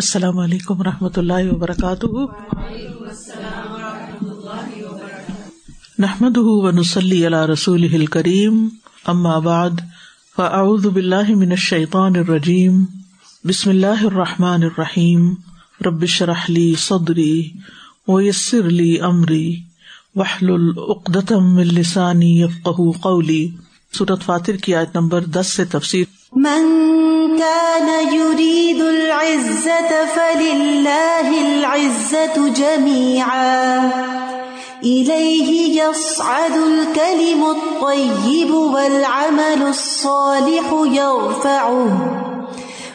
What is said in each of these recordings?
السلام علیکم و رحمۃ اللہ وبرکاتہ۔ نحمد ونسلی علی رسول کریم ام آباد فاعوذ باللہ من الشیطان الرجیم، بسم اللہ الرحمٰن الرحیم ربش رحلی صدری ویسر علی عمری وحل العقدم السانی یفقہ قولی۔ صورت فاتر کی آیت نمبر دس سے تفصیل من كان يريد العزة فلله العزة جميعا۔ إليه يصعد الكلم الطيب والعمل الصالح يرفعه۔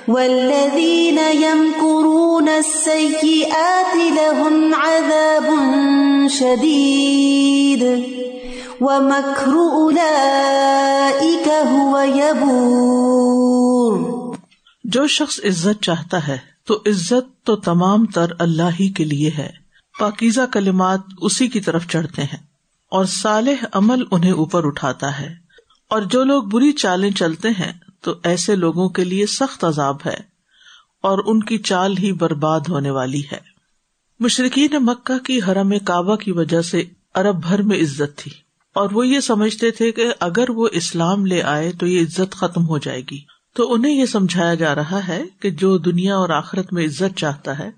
والذين يمكرون السيئات لهم عذاب شديد۔ ومكر أولئك هو جو شخص عزت چاہتا ہے، تو عزت تو تمام تر اللہ ہی کے لیے ہے۔ پاکیزہ کلمات اسی کی طرف چڑھتے ہیں اور صالح عمل انہیں اوپر اٹھاتا ہے۔ اور جو لوگ بری چالیں چلتے ہیں، تو ایسے لوگوں کے لیے سخت عذاب ہے اور ان کی چال ہی برباد ہونے والی ہے۔ مشرقین مکہ کی حرم کعبہ کی وجہ سے ارب بھر میں عزت تھی۔ اور وہ یہ سمجھتے تھے کہ اگر وہ اسلام لے آئے تو یہ عزت ختم ہو جائے گی۔ تو انہیں یہ سمجھایا جا رہا ہے کہ جو دنیا اور آخرت میں عزت چاہتا ہے،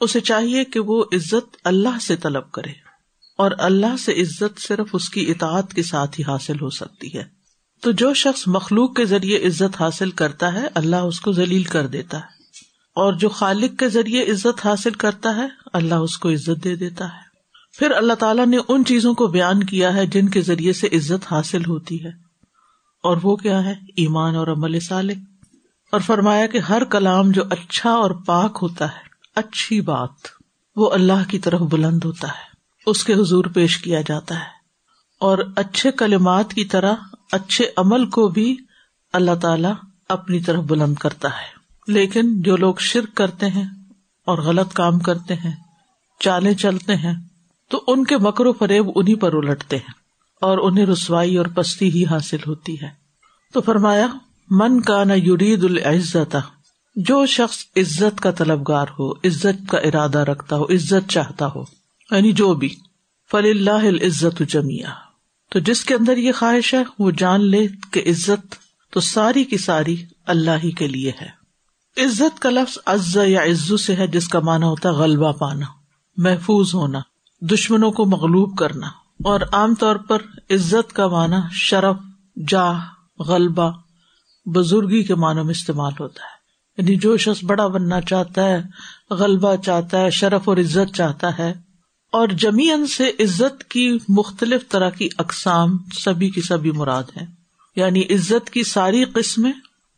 اسے چاہیے کہ وہ عزت اللہ سے طلب کرے۔ اور اللہ سے عزت صرف اس کی اطاعت کے ساتھ ہی حاصل ہو سکتی ہے۔ تو جو شخص مخلوق کے ذریعے عزت حاصل کرتا ہے، اللہ اس کو ذلیل کر دیتا ہے۔ اور جو خالق کے ذریعے عزت حاصل کرتا ہے، اللہ اس کو عزت دے دیتا ہے۔ پھر اللہ تعالیٰ نے ان چیزوں کو بیان کیا ہے جن کے ذریعے سے عزت حاصل ہوتی ہے۔ اور وہ کیا ہے؟ ایمان اور عمل سالے اور فرمایا کہ ہر کلام جو اچھا اور پاک ہوتا ہے، اچھی بات، وہ اللہ کی طرف بلند ہوتا ہے۔ اس کے حضور پیش کیا جاتا ہے۔ اور اچھے کلمات کی طرح اچھے عمل کو بھی اللہ تعالی اپنی طرف بلند کرتا ہے۔ لیکن جو لوگ شرک کرتے ہیں اور غلط کام کرتے ہیں چالے چلتے ہیں تو ان کے مکر و فریب انہیں پر الٹتے ہیں اور انہیں رسوائی اور پستی ہی حاصل ہوتی ہے۔ تو فرمایا، من کا نہ یورید العزت جو شخص عزت کا طلبگار ہو، عزت کا ارادہ رکھتا ہو، عزت چاہتا ہو یعنی جو بھی فل اللہ عزت جمیا تو جس کے اندر یہ خواہش ہے، وہ جان لے کہ عزت تو ساری کی ساری اللہ ہی کے لیے ہے۔ عزت کا لفظ عز یا عزو سے ہے، جس کا مانا ہوتا ہے غلبہ پانا، محفوظ ہونا۔ دشمنوں کو مغلوب کرنا اور عام طور پر عزت کا معنی شرف، جاہ، غلبہ، بزرگی کے معنوں میں استعمال ہوتا ہے۔ یعنی جو شخص بڑا بننا چاہتا ہے، غلبہ چاہتا ہے، شرف اور عزت چاہتا ہے، اور جمیان سے عزت کی مختلف طرح کی اقسام سبھی کی سبھی مراد ہے یعنی عزت کی ساری قسمیں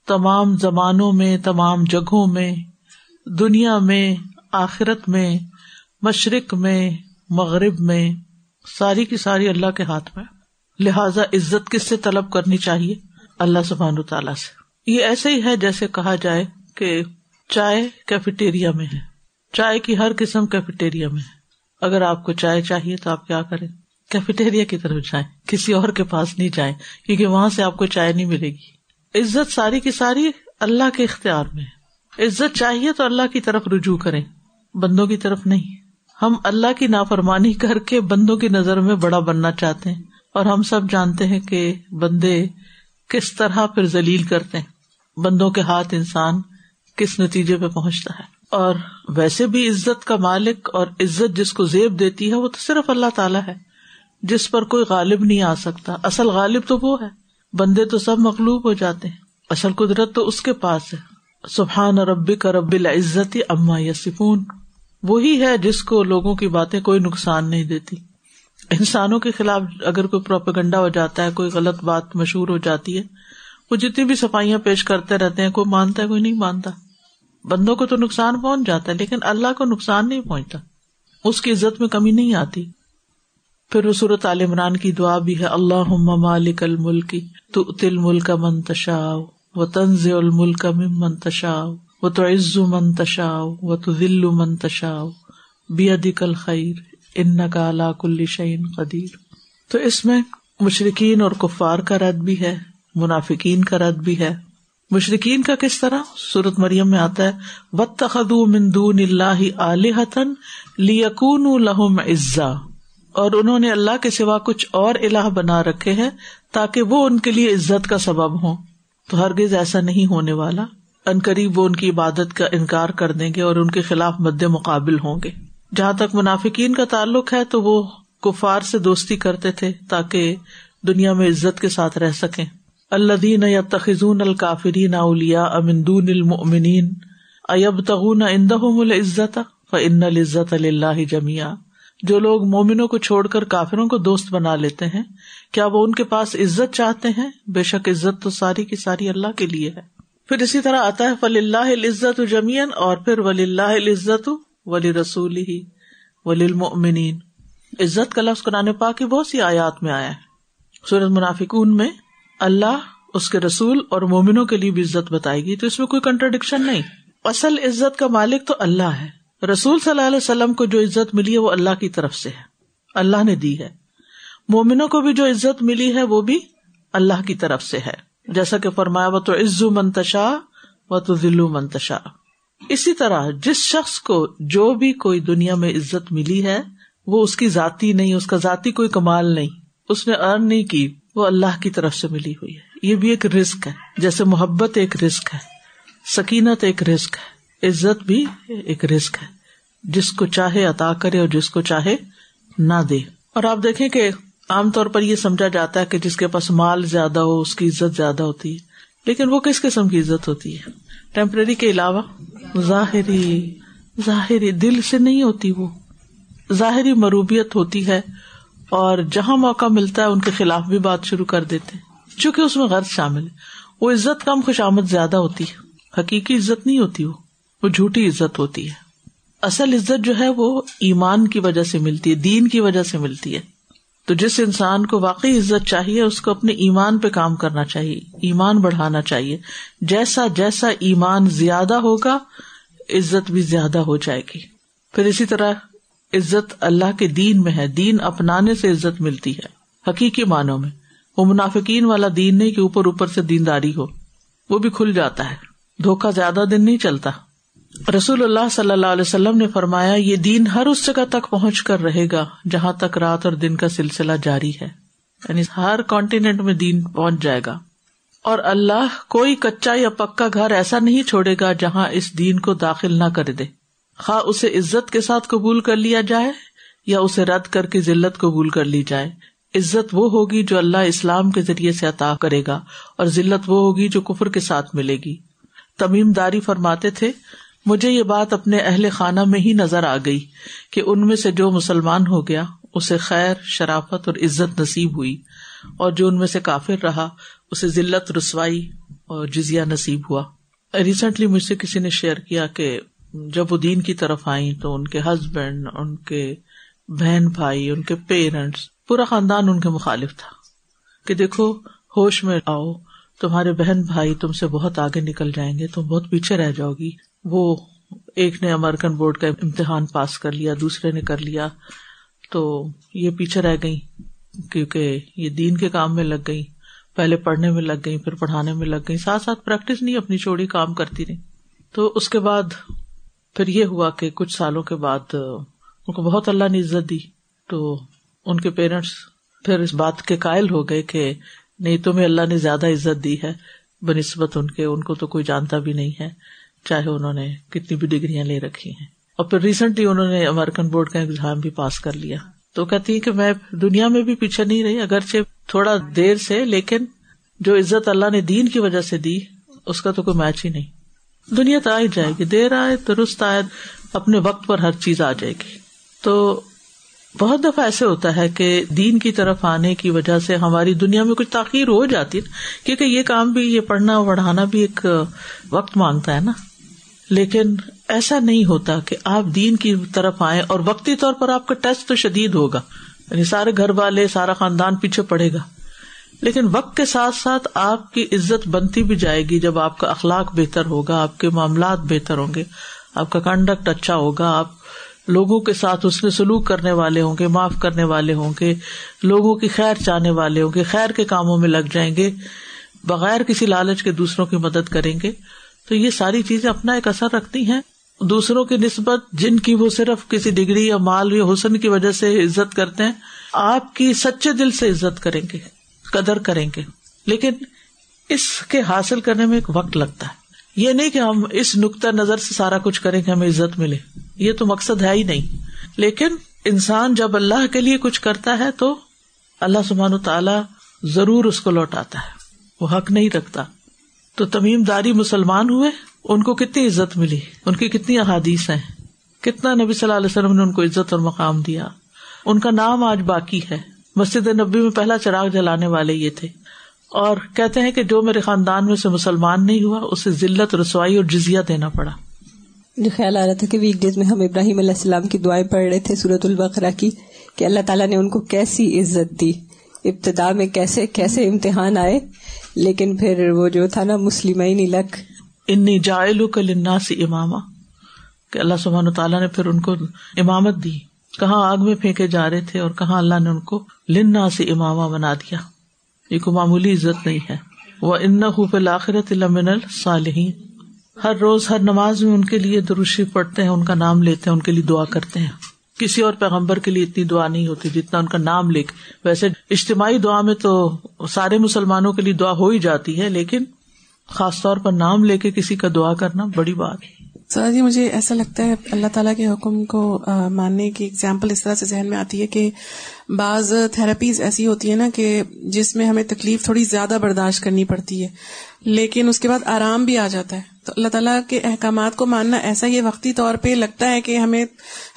تمام زمانوں میں، تمام جگہوں میں، دنیا میں، آخرت میں، مشرق میں مغرب میں ساری کی ساری اللہ کے ہاتھ میں، لہذا عزت کس سے طلب کرنی چاہیے؟ اللہ سبحان تعالیٰ سے۔ یہ ایسے ہی ہے جیسے کہا جائے کہ چائے کیفیٹیریا میں ہے۔ چائے کی ہر قسم کیفیٹیریا میں ہے۔ اگر آپ کو چائے چاہیے تو آپ کیا کریں؟ کیفیٹیریا کی طرف جائیں۔ کسی اور کے پاس نہیں جائیں، کیونکہ وہاں سے آپ کو چائے نہیں ملے گی۔ عزت ساری کی ساری اللہ کے اختیار میں عزت چاہیے تو اللہ کی طرف رجوع کریں، بندوں کی طرف نہیں۔ ہم اللہ کی نافرمانی کر کے بندوں کی نظر میں بڑا بننا چاہتے ہیں اور ہم سب جانتے ہیں کہ بندے کس طرح پھر ذلیل کرتے ہیں۔ بندوں کے ہاتھ انسان کس نتیجے پہ پہنچتا ہے۔ اور ویسے بھی عزت کا مالک اور عزت جس کو زیب دیتی ہے وہ تو صرف اللہ تعالیٰ ہے۔ جس پر کوئی غالب نہیں آ سکتا۔ اصل غالب تو وہ ہے۔ بندے تو سب مغلوب ہو جاتے ہیں۔ اصل قدرت تو اس کے پاس ہے۔ سبحان ربی کا رب العزت اما یا وہی ہے جس کو لوگوں کی باتیں کوئی نقصان نہیں دیتی۔ انسانوں کے خلاف اگر کوئی پروپیگنڈا ہو جاتا ہے، کوئی غلط بات مشہور ہو جاتی ہے، وہ جتنی بھی صفائیاں پیش کرتے رہتے ہیں، کوئی مانتا ہے، کوئی نہیں مانتا۔ بندوں کو تو نقصان پہنچ جاتا ہے، لیکن اللہ کو نقصان نہیں پہنچتا۔ اس کی عزت میں کمی نہیں آتی۔ پھر وہ صورت عال عمران کی دعا بھی ہے اللہ مالک الملکی تو تل ملک منتشا و تنز الملک منتشا وہ تو عز منتشا و تو دل منتشا بیدل خیر ان کا اللہ کل شعین قدیر تو اس میں مشرقین اور کفار کا رد بھی ہے، منافقین کا رد بھی ہے۔ مشرقین کا کس طرح؟ سورت مریم میں آتا ہے و تخد مندون اللہ علیحتن لیکون لہم عزا۔ اور انہوں نے اللہ کے سوا کچھ اور الہ بنا رکھے ہیں تاکہ وہ ان کے لیے عزت کا سبب ہوں۔ تو ہرگز ایسا نہیں ہونے والا۔ ان قریب وہ ان کی عبادت کا انکار کر دیں گے اور ان کے خلاف مد مقابل ہوں گے۔ جہاں تک منافقین کا تعلق ہے تو وہ کفار سے دوستی کرتے تھے تاکہ دنیا میں عزت کے ساتھ رہ سکیں۔ اللہ دین یا تخذون الکافرین اولیا امندون المؤمنین ایب تغون اندہم العزت فان العزت للہ جميعا جو لوگ مومنوں کو چھوڑ کر کافروں کو دوست بنا لیتے ہیں، کیا وہ ان کے پاس عزت چاہتے ہیں؟ بے شک عزت تو ساری کی ساری اللہ کے لیے ہے۔ پھر اسی طرح آتا ہے فلی اللہ عزت جمین اور پھر ولی اللہ عزت ولی رسول ہی ولی المنین عزت کا لفظ قرآن پاک کی بہت سی آیات میں آیا ہے۔ سورت منافقون میں اللہ اس کے رسول اور مومنوں کے لیے بھی عزت بتائے گی، تو اس میں کوئی کنٹرڈکشن نہیں۔ اصل عزت کا مالک تو اللہ ہے۔ رسول صلی اللہ علیہ وسلم کو جو عزت ملی ہے وہ اللہ کی طرف سے ہے۔ اللہ نے دی ہے۔ مومنوں کو بھی جو عزت ملی ہے وہ بھی اللہ کی طرف سے ہے۔ جیسا کہ فرمایا وہ تو عزو منتشا و تو ذلو منتشا اسی طرح جس شخص کو جو بھی کوئی دنیا میں عزت ملی ہے، وہ اس کی ذاتی نہیں، اس کا ذاتی کوئی کمال نہیں۔ اس نے ارن نہیں کی، وہ اللہ کی طرف سے ملی ہوئی ہے۔ یہ بھی ایک رسک ہے۔ جیسے محبت ایک رسک ہے، سکینت ایک رسک ہے، عزت بھی ایک رسک ہے۔ جس کو چاہے عطا کرے اور جس کو چاہے نہ دے۔ اور آپ دیکھیں کہ عام طور پر یہ سمجھا جاتا ہے کہ جس کے پاس مال زیادہ ہو، اس کی عزت زیادہ ہوتی ہے۔ لیکن وہ کس قسم کی عزت ہوتی ہے؟ ٹیمپرری کے علاوہ ظاہری ظاہری دل سے نہیں ہوتی وہ۔ ظاہری مروبیت ہوتی ہے اور جہاں موقع ملتا ہے ان کے خلاف بھی بات شروع کر دیتے چونکہ اس میں غرض شامل ہے۔ وہ عزت کم خوش آمد زیادہ ہوتی ہے۔ حقیقی عزت نہیں ہوتی وہ۔ وہ جھوٹی عزت ہوتی ہے۔ اصل عزت جو ہے وہ ایمان کی وجہ سے ملتی ہے، دین کی وجہ سے ملتی ہے۔ تو جس انسان کو واقعی عزت چاہیے، اس کو اپنے ایمان پہ کام کرنا چاہیے، ایمان بڑھانا چاہیے۔ جیسا جیسا ایمان زیادہ ہوگا، عزت بھی زیادہ ہو جائے گی۔ پھر اسی طرح عزت اللہ کے دین میں ہے۔ دین اپنانے سے عزت ملتی ہے، حقیقی معنوں میں۔ وہ منافقین والا دین نہیں کہ اوپر اوپر سے دینداری ہو، وہ بھی کھل جاتا ہے۔ دھوکا زیادہ دن نہیں چلتا۔ رسول اللہ صلی اللہ علیہ وسلم نے فرمایا، یہ دین ہر اس جگہ تک پہنچ کر رہے گا جہاں تک رات اور دن کا سلسلہ جاری ہے۔ یعنی ہر کانٹینٹ میں دین پہنچ جائے گا۔ اور اللہ کوئی کچا یا پکا گھر ایسا نہیں چھوڑے گا جہاں اس دین کو داخل نہ کر دے۔ خواہ اسے عزت کے ساتھ قبول کر لیا جائے یا اسے رد کر کے ذلت قبول کر لی جائے۔ عزت وہ ہوگی جو اللہ اسلام کے ذریعے سے عطا کرے گا اور ذلت وہ ہوگی جو کفر کے ساتھ ملے گی۔ تمیم داری فرماتے تھے مجھے یہ بات اپنے اہل خانہ میں ہی نظر آ گئی کہ ان میں سے جو مسلمان ہو گیا، اسے خیر، شرافت اور عزت نصیب ہوئی اور جو ان میں سے کافر رہا، اسے ذلت، رسوائی اور جزیا نصیب ہوا۔ ریسنٹلی مجھ سے کسی نے شیئر کیا کہ جب وہ دین کی طرف آئی تو ان کے ہسبینڈ ان کے بہن بھائی، ان کے پیرنٹس پورا خاندان ان کے مخالف تھا کہ دیکھو، ہوش میں آؤ، تمہارے بہن بھائی تم سے بہت آگے نکل جائیں گے، تم بہت پیچھے رہ جاؤ گی۔ وہ ایک نے امریکن بورڈ کا امتحان پاس کر لیا، دوسرے نے کر لیا، تو یہ پیچھے رہ گئی کیونکہ یہ دین کے کام میں لگ گئی پہلے پڑھنے میں لگ گئی پھر پڑھانے میں لگ گئی ساتھ ساتھ پریکٹس نہیں، اپنی چوڑی کام کرتی رہی۔ تو اس کے بعد پھر یہ ہوا کہ کچھ سالوں کے بعد ان کو بہت اللہ نے عزت دی۔ تو ان کے پیرنٹس پھر اس بات کے قائل ہو گئے کہ نہیں، تمہیں اللہ نے زیادہ عزت دی ہے بہ نسبت ان کے، ان کو تو کوئی جانتا بھی نہیں ہے۔ چاہے انہوں نے کتنی بھی ڈگریاں لے رکھی ہیں۔ اور پھر ریسنٹلی انہوں نے امیرکن بورڈ کا ایگزام بھی پاس کر لیا۔ تو کہتی ہے کہ میں دنیا میں بھی پیچھے نہیں رہی، اگرچہ تھوڑا دیر سے، لیکن جو عزت اللہ نے دین کی وجہ سے دی، اس کا تو کوئی میچ ہی نہیں۔ دنیا تو آ ہی جائے گی، دیر آئے درست آئے، اپنے وقت پر ہر چیز آ جائے گی۔ تو بہت دفعہ ایسے ہوتا ہے کہ دین کی طرف آنے کی وجہ سے ہماری دنیا میں کچھ تاخیر ہو جاتی ہے، کیونکہ یہ کام بھی، یہ پڑھنا پڑھانا بھی ایک وقت مانگتا ہے نا۔ لیکن ایسا نہیں ہوتا کہ آپ دین کی طرف آئے اور وقتی طور پر آپ کا ٹیسٹ تو شدید ہوگا۔ یعنی سارے گھر والے، سارا خاندان پیچھے پڑے گا۔ لیکن وقت کے ساتھ ساتھ آپ کی عزت بنتی بھی جائے گی جب آپ کا اخلاق بہتر ہوگا، آپ کے معاملات بہتر ہوں گے، آپ کا کنڈکٹ اچھا ہوگا، آپ لوگوں کے ساتھ اس میں سلوک کرنے والے ہوں گے، معاف کرنے والے ہوں گے، لوگوں کی خیر چاہنے والے ہوں گے، خیر کے کاموں میں لگ جائیں گے، بغیر کسی لالچ کے دوسروں کی مدد کریں گے۔ تو یہ ساری چیزیں اپنا ایک اثر رکھتی ہیں۔ دوسروں کی نسبت جن کی وہ صرف کسی ڈگری یا مال یا حسن کی وجہ سے عزت کرتے ہیں، آپ کی سچے دل سے عزت کریں گے، قدر کریں گے۔ لیکن اس کے حاصل کرنے میں ایک وقت لگتا ہے۔ یہ نہیں کہ ہم اس نقطۂ نظر سے سارا کچھ کریں کہ ہمیں عزت ملے۔ یہ تو مقصد ہے ہی نہیں۔ لیکن انسان جب اللہ کے لیے کچھ کرتا ہے تو اللہ سبحان تعالی ضرور اس کو لوٹاتا ہے۔ وہ حق نہیں رکھتا۔ تو تمیم داری مسلمان ہوئے، ان کو کتنی عزت ملی؟ ان کی کتنی احادیث ہیں؟ کتنا نبی صلی اللہ علیہ وسلم نے ان کو عزت اور مقام دیا؟ ان کا نام آج باقی ہے۔ مسجد نبی میں پہلا چراغ جلانے والے یہ تھے۔ اور کہتے ہیں کہ جو میرے خاندان میں سے مسلمان نہیں ہوا، اسے ذلت، رسوائی اور جزیا دینا پڑا۔ جو خیال آ رہا تھا کہ ویک ڈیز میں ہم ابراہیم علیہ السلام کی دعائیں پڑھ رہے تھے سورت البقرا کی، کہ اللہ تعالیٰ نے ان کو کیسی عزت دی۔ ابتدا میں کیسے کیسے امتحان آئے، لیکن پھر وہ جو تھا نا مسلم لک انی جائلو کلنا سی اماما۔ کہ اللہ سبحان تعالیٰ نے پھر ان کو امامت دی۔ کہاں آگ میں پھینکے جا رہے تھے اور کہاں اللہ نے ان کو لنا سے اماما بنا دیا۔ یہ کو معمولی عزت نہیں ہے۔ وہ ان آخرت المن الصالحین ہر روز، ہر نماز میں ان کے لیے دروشی پڑھتے ہیں، ان کا نام لیتے ہیں، ان کے لیے دعا کرتے ہیں۔ کسی اور پیغمبر کے لیے اتنی دعا نہیں ہوتی جتنا ان کا نام لے کے۔ ویسے اجتماعی دعا میں تو سارے مسلمانوں کے لیے دعا ہو ہی جاتی ہے، لیکن خاص طور پر نام لے کے کسی کا دعا کرنا بڑی بات ہے۔ سر جی مجھے ایسا لگتا ہے اللہ تعالیٰ کے حکم کو ماننے کی اگزامپل اس طرح سے ذہن میں آتی ہے کہ بعض تھراپیز ایسی ہوتی ہے نا کہ جس میں ہمیں تکلیف تھوڑی زیادہ برداشت کرنی پڑتی ہے لیکن اس کے بعد آرام بھی آ جاتا ہے۔ تو اللہ تعالیٰ کے احکامات کو ماننا ایسا یہ وقتی طور پہ لگتا ہے کہ ہمیں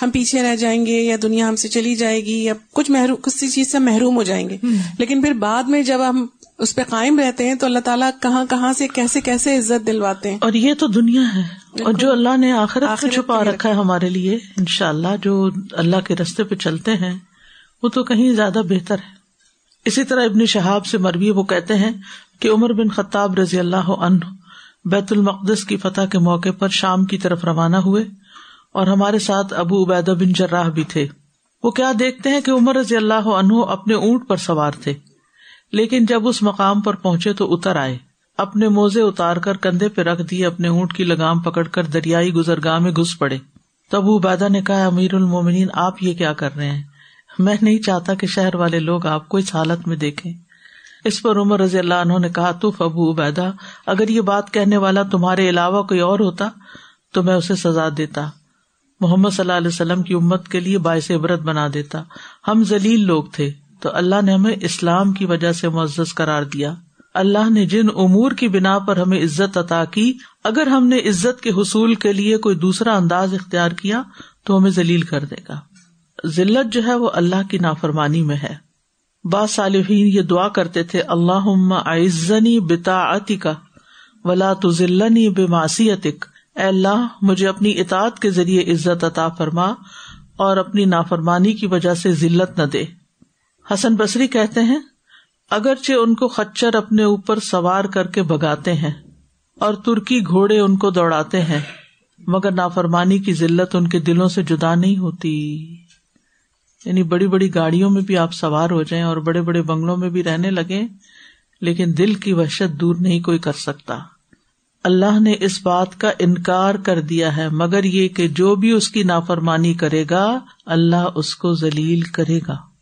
ہم پیچھے رہ جائیں گے یا دنیا ہم سے چلی جائے گی یا کچھ محروم کسی چیز سے محروم ہو جائیں گے۔ لیکن پھر بعد میں جب ہم اس پہ قائم رہتے ہیں تو اللہ تعالیٰ کہاں کہاں سے کیسے کیسے عزت دلواتے ہیں؟ اور یہ تو دنیا ہے۔ اور جو اللہ نے آخر آخر چھپا رکھا ہے ہمارے لیے ان شاء اللہ جو اللہ کے رستے پہ چلتے ہیں وہ تو کہیں زیادہ بہتر ہے۔ اسی طرح ابن شہاب سے مربی وہ کہتے ہیں کہ عمر بن خطاب رضی اللہ عنہ بیت المقدس کی فتح کے موقع پر شام کی طرف روانہ ہوئے اور ہمارے ساتھ ابو عبیدہ بن جراہ بھی تھے۔ وہ کیا دیکھتے ہیں کہ عمر رضی اللہ عنہ اپنے اونٹ پر سوار تھے۔ لیکن جب اس مقام پر پہنچے تو اتر آئے۔ اپنے موزے اتار کر کندھے پہ رکھ دیے، اپنے اونٹ کی لگام پکڑ کر دریائی گزرگاہ میں گھس پڑے۔ تب عبیدہ نے کہا، امیر المومنین، آپ یہ کیا کر رہے ہیں؟ میں نہیں چاہتا کہ شہر والے لوگ آپ کو اس حالت میں دیکھیں۔ اس پر عمر رضی اللہ عنہ نے کہا، تو ابو عبیدہ، اگر یہ بات کہنے والا تمہارے علاوہ کوئی اور ہوتا تو میں اسے سزا دیتا۔ محمد صلی اللہ علیہ وسلم کی امت کے لیے باعث عبرت بنا دیتا۔ ہم ذلیل لوگ تھے۔ تو اللہ نے ہمیں اسلام کی وجہ سے معزز قرار دیا۔ اللہ نے جن امور کی بنا پر ہمیں عزت عطا کی، اگر ہم نے عزت کے حصول کے لیے کوئی دوسرا انداز اختیار کیا تو ہمیں ذلیل کر دے گا۔ ذلت جو ہے وہ اللہ کی نافرمانی میں ہے۔ با صالحین یہ دعا کرتے تھے اللہ عزنی بتا کا ولا تو ذلنی بے معصیتک اے اللہ، مجھے اپنی اطاعت کے ذریعے عزت عطا فرما اور اپنی نافرمانی کی وجہ سے ذلت نہ دے۔ حسن بصری کہتے ہیں، اگرچہ ان کو خچر اپنے اوپر سوار کر کے بگاتے ہیں اور ترکی گھوڑے ان کو دوڑاتے ہیں، مگر نافرمانی کی ذلت ان کے دلوں سے جدا نہیں ہوتی۔ یعنی بڑی بڑی گاڑیوں میں بھی آپ سوار ہو جائیں اور بڑے بڑے بنگلوں میں بھی رہنے لگے لیکن دل کی وحشت دور نہیں کوئی کر سکتا۔ اللہ نے اس بات کا انکار کر دیا ہے، مگر یہ کہ جو بھی اس کی نافرمانی کرے گا، اللہ اس کو ذلیل کرے گا۔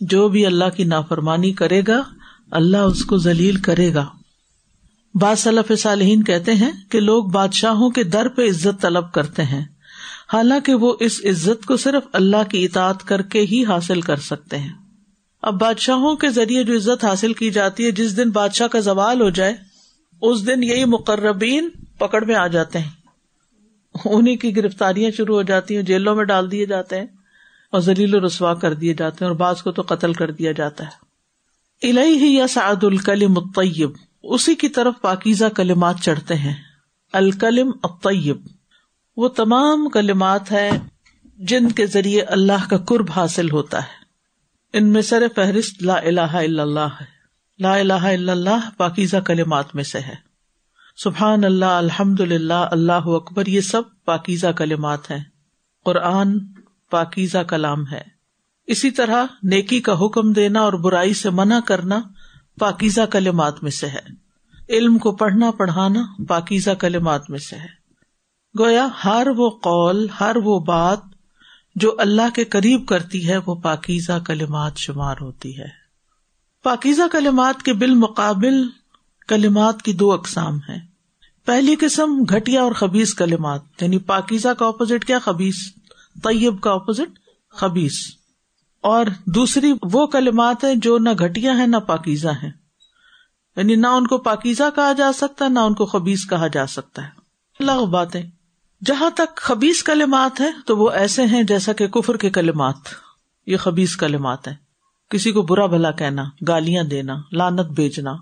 جو بھی اللہ کی نافرمانی کرے گا، اللہ اس کو ذلیل کرے گا۔ بعض صلف صالحین کہتے ہیں کہ لوگ بادشاہوں کے در پہ عزت طلب کرتے ہیں۔ حالانکہ وہ اس عزت کو صرف اللہ کی اطاعت کر کے ہی حاصل کر سکتے ہیں۔ اب بادشاہوں کے ذریعے جو عزت حاصل کی جاتی ہے، جس دن بادشاہ کا زوال ہو جائے، اس دن یہی مقربین پکڑ میں آ جاتے ہیں۔ انہیں کی گرفتاریاں شروع ہو جاتی ہیں، جیلوں میں ڈال دیے جاتے ہیں۔ اور ذلیل و رسوا کر دیے جاتے ہیں اور بعض کو تو قتل کر دیا جاتا ہے۔ الہی یا سعد الکلم الطیب، اسی کی طرف پاکیزہ کلمات چڑھتے ہیں۔ الکلم الطیب، وہ تمام کلمات ہیں جن کے ذریعے اللہ کا قرب حاصل ہوتا ہے۔ ان میں سر فہرست لا الہ الا اللہ ہے۔ لا الہ الا اللہ پاکیزہ کلمات میں سے ہے۔ سبحان اللہ الحمد للہ اللہ اکبر، یہ سب پاکیزہ کلمات ہیں۔ قرآن پاکیزہ کلام ہے۔ اسی طرح نیکی کا حکم دینا اور برائی سے منع کرنا پاکیزہ کلمات میں سے ہے۔ علم کو پڑھنا، پڑھانا پاکیزہ کلمات میں سے ہے۔ گویا ہر وہ قول، ہر وہ بات جو اللہ کے قریب کرتی ہے، وہ پاکیزہ کلمات شمار ہوتی ہے۔ پاکیزہ کلمات کے بالمقابل کلمات کی دو اقسام ہیں۔ پہلی قسم گٹیا اور خبیز کلمات یعنی پاکیزہ کا اپوزٹ کیا خبیز طیب کا اپوزٹ خبیز اور دوسری وہ کلمات ہیں جو نہ گٹیا ہے نہ پاکیزہ ہے یعنی نہ ان کو پاکیزہ کہا جا سکتا ہے، نہ ان کو خبیز کہا جا سکتا ہے۔ اللہ باتیں۔ جہاں تک خبیز کلمات ہیں تو وہ ایسے ہیں جیسا کہ کفر کے کلمات۔ یہ خبیز کلمات ہیں۔ کسی کو برا بھلا کہنا، گالیاں دینا لانت بھیجنا۔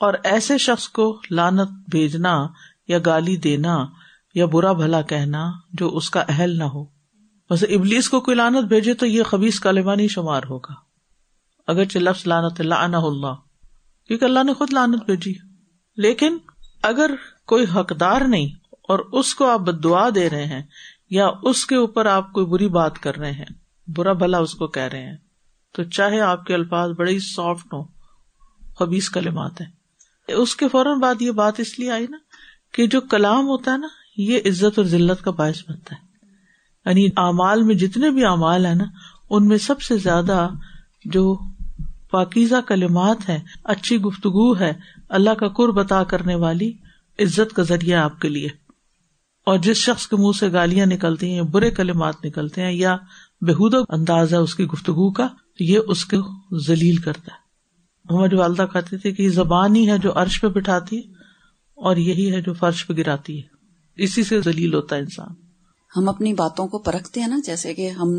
اور ایسے شخص کو لانت بھیجنا یا گالی دینا یا برا بھلا کہنا جو اس کا اہل نہ ہو۔ ویسے ابلیس کو کوئی لانت بھیجے تو یہ خبیز کلمہ نہیں شمار ہوگا۔ اگرچہ لفظ لانت اللہ اللہ، کیونکہ اللہ نے خود لانت بھیجی۔ لیکن اگر کوئی حقدار نہیں اور اس کو آپ بد دعا دے رہے ہیں یا اس کے اوپر آپ کوئی بری بات کر رہے ہیں، برا بھلا اس کو کہہ رہے ہیں، تو چاہے آپ کے الفاظ بڑے ہی سافٹ ہوں خبیز کلمات ہیں۔ اس کے فوراً بعد یہ بات اس لیے آئی نا کہ جو کلام ہوتا ہے نا، یہ عزت اور ذلت کا باعث بنتا ہے۔ یعنی اعمال میں جتنے بھی اعمال ہیں نا، ان میں سب سے زیادہ جو پاکیزہ کلمات ہے اچھی گفتگو ہے، اللہ کا کر بتا کرنے والی عزت کا ذریعہ آپ کے لیے۔ اور جس شخص کے منہ سے گالیاں نکلتی ہیں، برے کلمات نکلتے ہیں یا بےحد انداز ہے اس کی گفتگو کا، یہ اس کو ذلیل کرتا ہے۔ ہماری والدہ کہتے تھے کہ یہ زبان ہی ہے جو عرش پہ بٹھاتی ہے اور یہی ہے جو فرش پہ گراتی ہے۔ اسی سے ذلیل ہوتا ہے انسان۔ ہم اپنی باتوں کو پرکھتے ہیں نا جیسے کہ ہم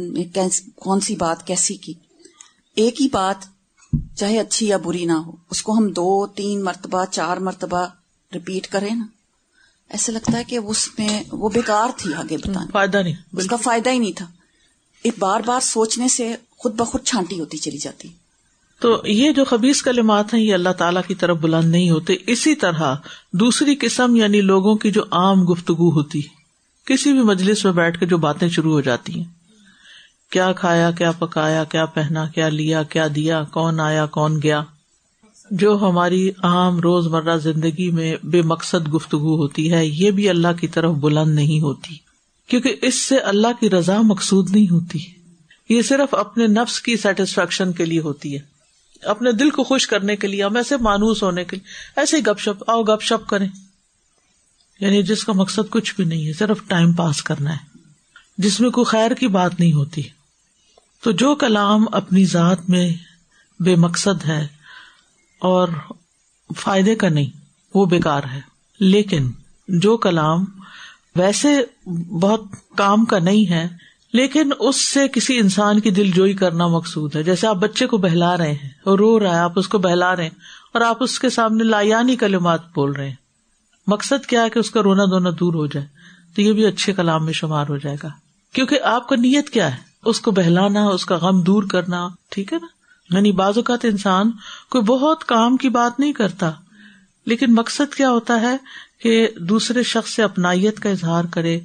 کون سی بات کیسی کی۔ ایک ہی بات چاہے اچھی یا بری نہ ہو اس کو ہم دو تین مرتبہ چار مرتبہ ریپیٹ کریں نا۔ ایسا لگتا ہے کہ اس میں وہ بیکار تھی آگے بتانا فائدہ نہیں اس کا فائدہ ہی نہیں تھا۔ ایک بار بار سوچنے سے خود بخود چھانٹی ہوتی چلی جاتی۔ تو یہ جو خبیز کلمات ہیں یہ اللہ تعالیٰ کی طرف بلند نہیں ہوتے۔ اسی طرح دوسری قسم یعنی لوگوں کی جو عام گفتگو ہوتی۔ کسی بھی مجلس میں بیٹھ کے جو باتیں شروع ہو جاتی ہیں۔ کیا کھایا، کیا پکایا، کیا پہنا، کیا لیا، کیا دیا، کون آیا، کون گیا۔ جو ہماری عام روز مرہ زندگی میں بے مقصد گفتگو ہوتی ہے، یہ بھی اللہ کی طرف بلند نہیں ہوتی۔ کیونکہ اس سے اللہ کی رضا مقصود نہیں ہوتی۔ یہ صرف اپنے نفس کی سیٹسفیکشن کے لیے ہوتی ہے۔ اپنے دل کو خوش کرنے کے لیے، ہم ایسے مانوس ہونے کے لیے، ایسے گپ شپ، آؤ گپ شپ کریں۔ یعنی جس کا مقصد کچھ بھی نہیں ہے، صرف ٹائم پاس کرنا ہے۔ جس میں کوئی خیر کی بات نہیں ہوتی۔ تو جو کلام اپنی ذات میں بے مقصد ہے اور فائدے کا نہیں، وہ بیکار ہے۔ لیکن جو کلام ویسے بہت کام کا نہیں ہے، لیکن اس سے کسی انسان کی دل جوئی کرنا مقصود ہے۔ جیسے آپ بچے کو بہلا رہے ہیں اور رو رہا ہے، آپ اس کو بہلا رہے ہیں اور آپ اس کے سامنے لایانی کلمات بول رہے ہیں۔ مقصد کیا ہے کہ اس کا رونا دھونا دور ہو جائے؟ تو یہ بھی اچھے کلام میں شمار ہو جائے گا۔ کیونکہ آپ کا نیت کیا ہے؟ اس کو بہلانا، اس کا غم دور کرنا، ٹھیک ہے نا؟ یعنی بعض اوقات انسان کوئی بہت کام کی بات نہیں کرتا، لیکن مقصد کیا ہوتا ہے کہ دوسرے شخص سے اپنائیت کا اظہار کرے،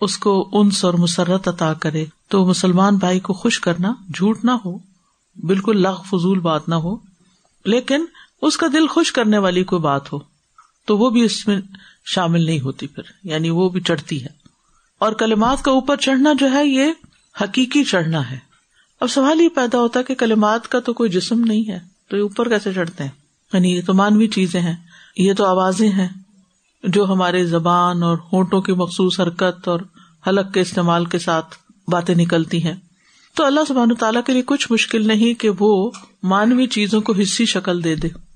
اس کو انس اور مسرت عطا کرے۔ تو مسلمان بھائی کو خوش کرنا جھوٹ نہ ہو، بالکل لغ فضول بات نہ ہو، لیکن اس کا دل خوش کرنے والی کوئی بات ہو۔ تو وہ بھی اس میں شامل نہیں ہوتی پھر یعنی وہ بھی چڑھتی ہے۔ اور کلمات کا اوپر چڑھنا جو ہے، یہ حقیقی چڑھنا ہے۔ اب سوال یہ پیدا ہوتا ہے کہ کلمات کا تو کوئی جسم نہیں ہے، تو یہ اوپر کیسے چڑھتے ہیں؟ یعنی یہ تو مانوی چیزیں ہیں، یہ تو آوازیں ہیں، جو ہمارے زبان اور ہونٹوں کی مخصوص حرکت اور حلق کے استعمال کے ساتھ باتیں نکلتی ہیں۔ تو اللہ سبحان تعالیٰ کے لیے کچھ مشکل نہیں کہ وہ مانوی چیزوں کو حصی شکل دے دے۔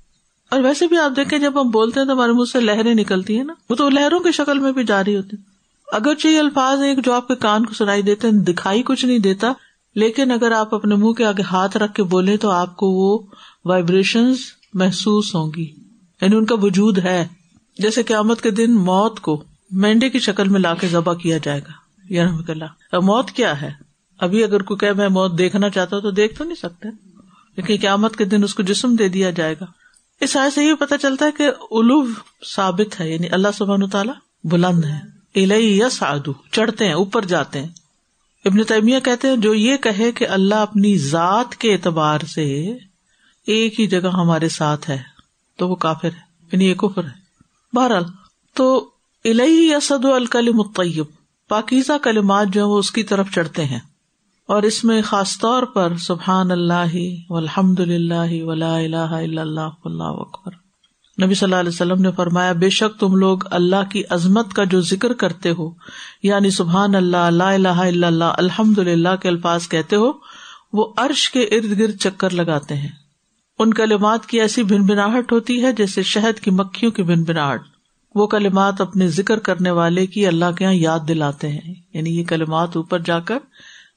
اور ویسے بھی آپ دیکھیں، جب ہم بولتے ہیں تو ہمارے منہ سے لہریں نکلتی ہیں نا۔ وہ تو لہروں کی شکل میں بھی جاری ہوتی اگرچہ یہ الفاظ ہیں جو آپ کے کان کو سنائی دیتے ہیں، دکھائی کچھ نہیں دیتا، لیکن اگر آپ اپنے منہ کے آگے ہاتھ رکھ کے بولے تو آپ کو وہ وائبریشن محسوس ہوں گی۔ یعنی ان کا وجود ہے۔ جیسے قیامت کے دن موت کو مینڈے کی شکل میں لا کے ذبح کیا جائے گا۔ یا رحمت اللہ موت کیا ہے؟ ابھی اگر کوئی کہ میں موت دیکھنا چاہتا ہوں تو دیکھ تو نہیں سکتے لیکن قیامت کے دن اس کو جسم دے دیا جائے گا۔ اس آئے سے یہ پتا چلتا ہے کہ الو ثابت ہے یعنی اللہ سبحان تعالیٰ بلند ہے۔ یا سادو چڑھتے ہیں، اوپر جاتے ہیں۔ ابن تیمیہ کہتے ہیں، جو یہ کہے کہ اللہ اپنی ذات کے اعتبار سے ایک ہی جگہ ہمارے ساتھ ہے، تو وہ کافر ہے یعنی یہ کفر ہے۔ بہرحال، تو الہی اسد الکل مطیب پاکیزہ کلمات جو وہ اس کی طرف چڑھتے ہیں۔ اور اس میں خاص طور پر سبحان اللہ الحمد للہ ولا الہ الا اللہ اللہ اکبر۔ نبی صلی اللہ علیہ وسلم نے فرمایا، بے شک تم لوگ اللہ کی عظمت کا جو ذکر کرتے ہو یعنی سبحان اللہ اللہ الہ الا اللہ، الحمد للہ کے الفاظ کہتے ہو، وہ عرش کے ارد گرد چکر لگاتے ہیں۔ ان کلمات کی ایسی بن بناہٹ ہوتی ہے جیسے شہد کی مکھیوں کی بن بناہٹ وہ کلمات اپنے ذکر کرنے والے کی اللہ کے یہاں یاد دلاتے ہیں۔ یعنی یہ کلمات اوپر جا کر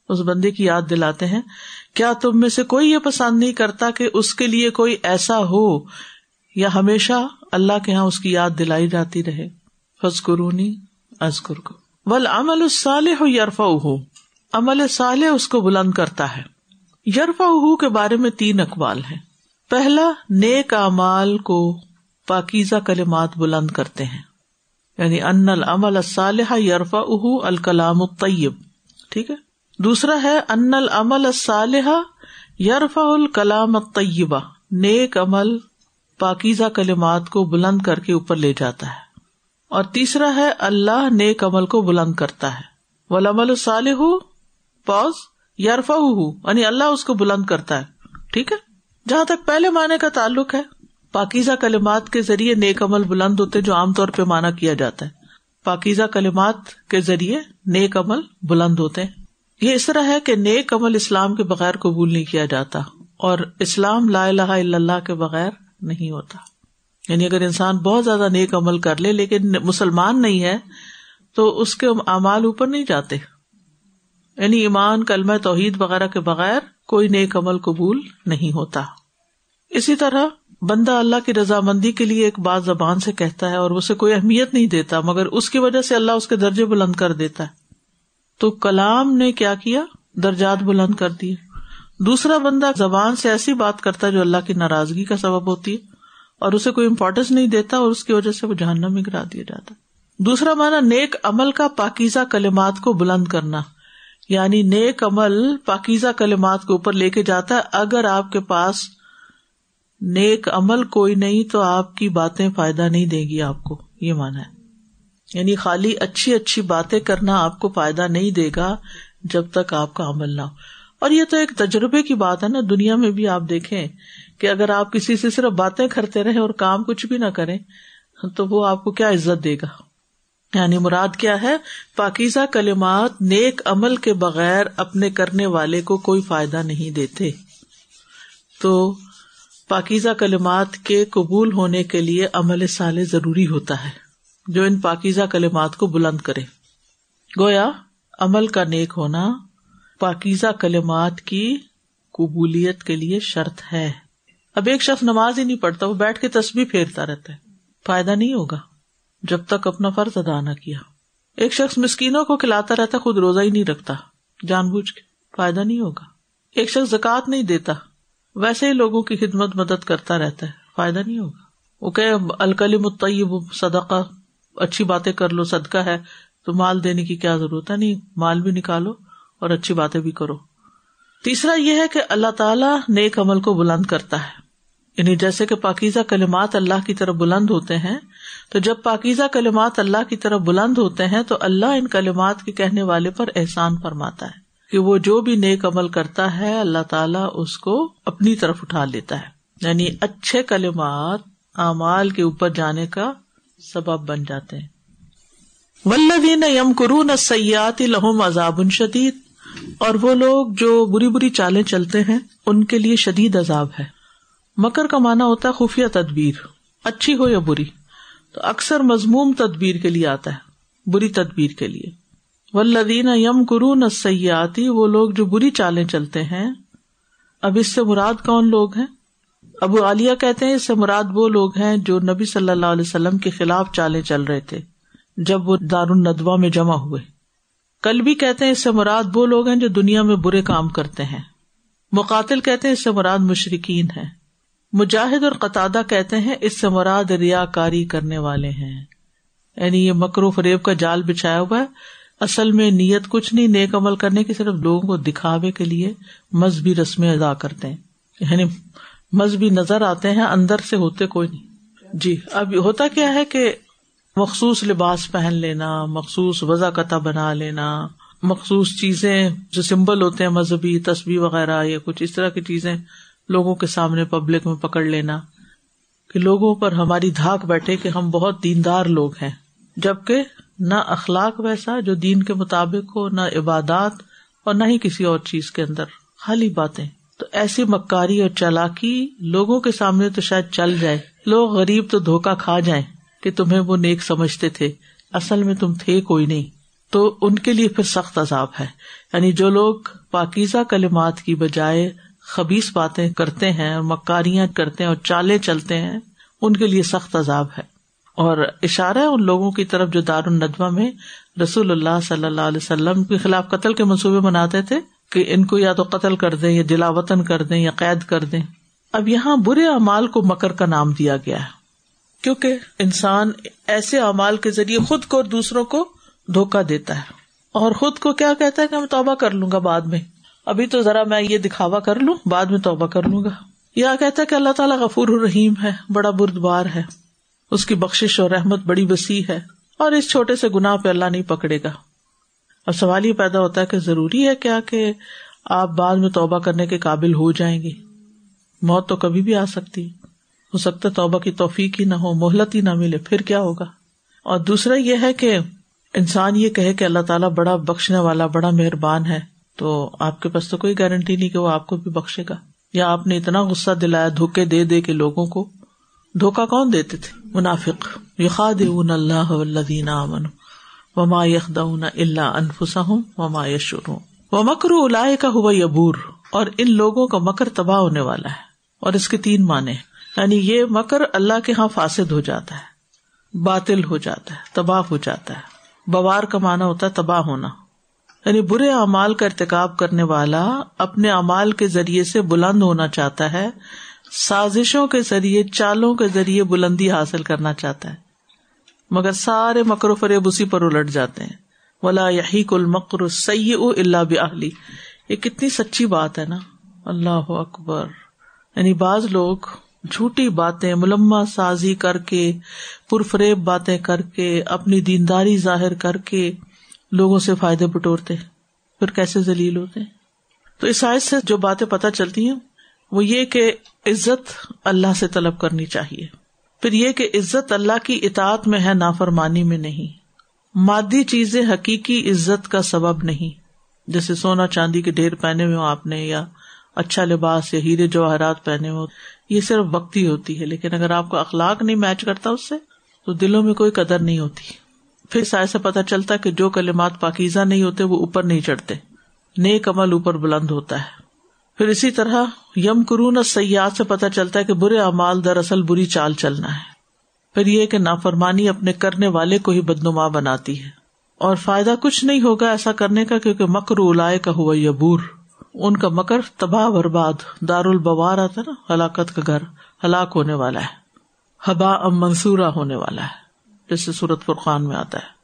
اس بندے کی یاد دلاتے ہیں، کیا تم میں سے کوئی یہ پسند نہیں کرتا کہ اس کے لیے کوئی ایسا ہو یا ہمیشہ اللہ کے یہاں اس کی یاد دلائی جاتی رہے؟ فض ازکر کو ول عمل الصالح ہو یارفا ہو عمل صالح اس کو بلند کرتا ہے۔ یرفا کے بارے میں تین اقبال ہیں۔ پہلا، نیک امال کو پاکیزہ کلمات بلند کرتے ہیں۔ یعنی ان العمل الصالح یرفا اہ الکلام الطیب۔ ٹھیک ہے؟ دوسرا ہے ان العمل الصالح یرفا الکلام الطیبہ نیک عمل پاکیزہ کلمات کو بلند کر کے اوپر لے جاتا ہے۔ اور تیسرا ہے، اللہ نیک عمل کو بلند کرتا ہے۔ ولامل صالح پوز یارفا یعنی اللہ اس کو بلند کرتا ہے۔ ٹھیک ہے؟ جہاں تک پہلے معنی کا تعلق ہے، پاکیزہ کلمات کے ذریعے نیک عمل بلند ہوتے جو عام طور پہ مانا کیا جاتا ہے۔ پاکیزہ کلمات کے ذریعے نیک عمل بلند ہوتے ہیں۔ یہ اس طرح ہے کہ نیک عمل اسلام کے بغیر قبول نہیں کیا جاتا اور اسلام لا الہ الا اللہ کے بغیر نہیں ہوتا۔ یعنی اگر انسان بہت زیادہ نیک عمل کر لے لیکن مسلمان نہیں ہے تو اس کے اعمال اوپر نہیں جاتے۔ یعنی ایمان کلم توحید وغیرہ کے بغیر کوئی نیک عمل قبول نہیں ہوتا۔ اسی طرح بندہ اللہ کی رضامندی کے لیے ایک بات زبان سے کہتا ہے اور اسے کوئی اہمیت نہیں دیتا، مگر اس کی وجہ سے اللہ اس کے درجے بلند کر دیتا ہے۔ تو کلام نے کیا کیا؟ درجات بلند کر دیے۔ دوسرا بندہ زبان سے ایسی بات کرتا ہے جو اللہ کی ناراضگی کا سبب ہوتی ہے اور اسے کوئی امپورٹینس نہیں دیتا اور اس کی وجہ سے وہ جہنم میں گرا دیا جاتا دوسرا مانا نیک عمل کا پاکیزہ کلمات کو بلند کرنا۔ یعنی نیک عمل پاکیزہ کلمات کے اوپر لے کے جاتا ہے۔ اگر آپ کے پاس نیک عمل کوئی نہیں تو آپ کی باتیں فائدہ نہیں دے گی آپ کو۔ یہ مانا ہے۔ یعنی خالی اچھی اچھی باتیں کرنا آپ کو فائدہ نہیں دے گا جب تک آپ کا عمل نہ ہو۔ اور یہ تو ایک تجربے کی بات ہے نا، دنیا میں بھی آپ دیکھیں کہ اگر آپ کسی سے صرف باتیں کرتے رہے اور کام کچھ بھی نہ کریں، تو وہ آپ کو کیا عزت دے گا؟ یعنی مراد کیا ہے؟ پاکیزہ کلمات نیک عمل کے بغیر اپنے کرنے والے کو کوئی فائدہ نہیں دیتے۔ تو پاکیزہ کلمات کے قبول ہونے کے لیے عمل سال ضروری ہوتا ہے۔ جو ان پاکیزہ کلمات کو بلند کرے۔ گویا، عمل کا نیک ہونا پاکیزہ کلمات کی قبولیت کے لیے شرط ہے۔ اب ایک شخص نماز ہی نہیں پڑھتا، وہ بیٹھ کے تصویر پھیرتا رہتا ہے۔ فائدہ نہیں ہوگا جب تک اپنا فرض ادا نہ کیا۔ ایک شخص مسکینوں کو کھلاتا رہتا، خود روزہ ہی نہیں رکھتا۔ جان بوجھ کے فائدہ نہیں ہوگا۔ ایک شخص زکات نہیں دیتا، ویسے ہی لوگوں کی خدمت مدد کرتا رہتا ہے، فائدہ نہیں ہوگا۔ وہ کہ الکلی متعیب صدقہ۔ اچھی باتیں کر لو، صدقہ ہے، تو مال دینے کی کیا ضرورت ہے؟ نہیں، مال بھی نکالو اور اچھی باتیں بھی کرو۔ تیسرا یہ ہے کہ اللہ تعالیٰ نیک عمل کو بلند کرتا ہے۔ یعنی جیسے کہ پاکیزہ کلمات اللہ کی طرف بلند ہوتے ہیں، تو جب پاکیزہ کلمات اللہ کی طرف بلند ہوتے ہیں، تو اللہ ان کلمات کے کہنے والے پر احسان فرماتا ہے کہ وہ جو بھی نیک عمل کرتا ہے، اللہ تعالیٰ اس کو اپنی طرف اٹھا لیتا ہے۔ یعنی اچھے کلمات اعمال کے اوپر جانے کا سبب بن جاتے ہیں۔ ولدین یم قرون سیات لہم عذاب شدید۔ اور وہ لوگ جو بری بری چالیں چلتے ہیں، ان کے لیے شدید عذاب ہے۔ مکر کا مانا ہوتا ہے خفیہ تدبیر، اچھی ہو یا بری۔ تو اکثر مضموم تدبیر کے لیے آتا ہے، بری تدبیر کے لیے۔ ولدین یم قرون سیاتی وہ لوگ جو بری چالیں چلتے ہیں۔ اب اس سے مراد کون لوگ ہیں؟ ابو عالیہ کہتے ہیں اس سے مراد وہ لوگ ہیں جو نبی صلی اللہ علیہ وسلم کے خلاف چالیں چل رہے تھے جب وہ دار الدوا میں جمع ہوئے۔ کل بھی کہتے ہیں اس سے مراد وہ لوگ ہیں جو دنیا میں برے کام کرتے ہیں۔ مقاتل کہتے ہیں اس سے مراد مشرقین ہے مجاہد اور قطع کہتے ہیں اس سے مراد ریا کاری کرنے والے ہیں۔ یعنی یہ مکرو فریب کا جال بچھایا ہوا ہے۔ اصل میں نیت کچھ نہیں، نیک عمل کرنے کی، صرف لوگوں کو دکھاوے کے لیے مذہبی رسمیں ادا کرتے ہیں۔ یعنی مذہبی نظر آتے ہیں، اندر سے ہوتے کوئی نہیں۔ جی اب ہوتا کیا ہے کہ مخصوص لباس پہن لینا، مخصوص وضا قطع بنا لینا، مخصوص چیزیں جو سمبل ہوتے ہیں مذہبی تصویر وغیرہ یا کچھ اس طرح کی چیزیں لوگوں کے سامنے پبلک میں پکڑ لینا۔ کہ لوگوں پر ہماری دھاک بیٹھے کہ ہم بہت دیندار لوگ ہیں۔ جبکہ نہ اخلاق ویسا جو دین کے مطابق ہو، نہ عبادات اور نہ ہی کسی اور چیز کے اندر۔ خالی باتیں۔ تو ایسی مکاری اور چالاکی لوگوں کے سامنے تو شاید چل جائے۔ لوگ غریب تو دھوکا کھا جائیں کہ تمہیں وہ نیک سمجھتے تھے۔ اصل میں تم تھے کوئی نہیں۔ تو ان کے لیے پھر سخت عذاب ہے۔ یعنی جو لوگ پاکیزہ کلمات کی بجائے خبیص باتیں کرتے ہیں اور مکاریاں کرتے ہیں اور چالیں چلتے ہیں، ان کے لیے سخت عذاب ہے۔ اور اشارہ ہے ان لوگوں کی طرف جو دار الدوا میں رسول اللہ صلی اللہ علیہ وسلم کے خلاف قتل کے منصوبے مناتے تھے۔ کہ ان کو یا تو قتل کر دیں، یا جلا وطن کر دیں، یا قید کر دیں۔ اب یہاں برے اعمال کو مکر کا نام دیا گیا ہے۔ کیونکہ انسان ایسے اعمال کے ذریعے خود کو اور دوسروں کو دھوکا دیتا ہے۔ اور خود کو کیا کہتا ہے کہ میں توبہ کر لوں گا بعد میں۔ ابھی تو ذرا میں یہ دکھاوا کر لوں، بعد میں توبہ کر لوں گا۔ یا کہتا ہے کہ اللہ تعالیٰ غفور الرحیم ہے، بڑا بردبار ہے۔ اس کی بخش اور رحمت بڑی وسیع ہے۔ اور اس چھوٹے سے گناہ پہ اللہ نہیں پکڑے گا۔ اب سوال یہ پیدا ہوتا ہے کہ ضروری ہے کیا کہ آپ بعد میں توبہ کرنے کے قابل ہو جائیں گے؟ موت تو کبھی بھی آ سکتی۔ ہو سکتا ہے توبہ کی توفیق ہی نہ ہو، مہلت ہی نہ ملے، پھر کیا ہوگا؟ اور دوسرا یہ ہے کہ انسان یہ کہے کہ اللہ تعالیٰ بڑا بخشنے والا، بڑا مہربان ہے، تو آپ کے پاس تو کوئی گارنٹی نہیں کہ وہ آپ کو بھی بخشے گا۔ یا آپ نے اتنا غصہ دلایا دھوکے دے دے کے لوگوں کو دھوکا کون دیتے تھے؟ منافق۔ یقاد اللہ امن وما یخدون اللہ انفسم وما یشر و مکرو الا کا ہوا یبور. اور ان لوگوں کا مکر تباہ ہونے والا ہے. اور اس کے تین معنی یعنی یہ مکر اللہ کے یہاں فاسد ہو جاتا ہے. باطل ہو جاتا ہے. تباہ ہو جاتا ہے. بوار کا مانا ہوتا ہے تباہ ہونا. یعنی برے اعمال کا ارتقاب کرنے والا اپنے امال کے ذریعے سے بلند ہونا چاہتا ہے. سازشوں کے ذریعے، چالوں کے ذریعے بلندی حاصل کرنا چاہتا ہے. مگر سارے مکر و فریب اسی پر الٹ جاتے ہیں۔ ولا یہی کل مکر سی اللہ بلی یہ کتنی سچی بات ہے نا۔ اللہ اکبر۔ یعنی بعض لوگ جھوٹی باتیں ملما سازی کر کے، پرفریب باتیں کر کے، اپنی دینداری ظاہر کر کے لوگوں سے فائدے بٹورتے پھر کیسے ذلیل ہوتے تو اس سے جو باتیں پتہ چلتی ہیں، وہ یہ کہ عزت اللہ سے طلب کرنی چاہیے۔ پھر یہ کہ عزت اللہ کی اطاعت میں ہے، نافرمانی میں نہیں۔ مادی چیزیں حقیقی عزت کا سبب نہیں۔ جیسے سونا چاندی کے ڈھیر پہنے ہوئے آپ نے، یا اچھا لباس، یا ہیرے جواہرات پہنے ہو۔ یہ صرف وقتی ہوتی ہے، لیکن اگر آپ کو اخلاق نہیں میچ کرتا اس سے، تو دلوں میں کوئی قدر نہیں ہوتی۔ پھر سائے سے پتا چلتا کہ جو کلمات پاکیزہ نہیں ہوتے، وہ اوپر نہیں چڑھتے۔ نیک عمل اوپر بلند ہوتا ہے۔ پھر اسی طرح یم قرون سیاحت سے پتا چلتا ہے کہ برے اعمال دراصل بری چال چلنا ہے۔ پھر یہ کہ نافرمانی اپنے کرنے والے کو ہی بدنما بناتی ہے۔ اور فائدہ کچھ نہیں ہوگا ایسا کرنے کا کیونکہ مکر اولائے کا ہوا یبور۔ ان کا مکر تباہ برباد دار البوار آتا نا، ہلاکت کا گھر، ہلاک ہونے والا ہے۔ ہبا ام منصورہ ہونے والا ہے۔ جیسے سورت فرقان میں آتا ہے۔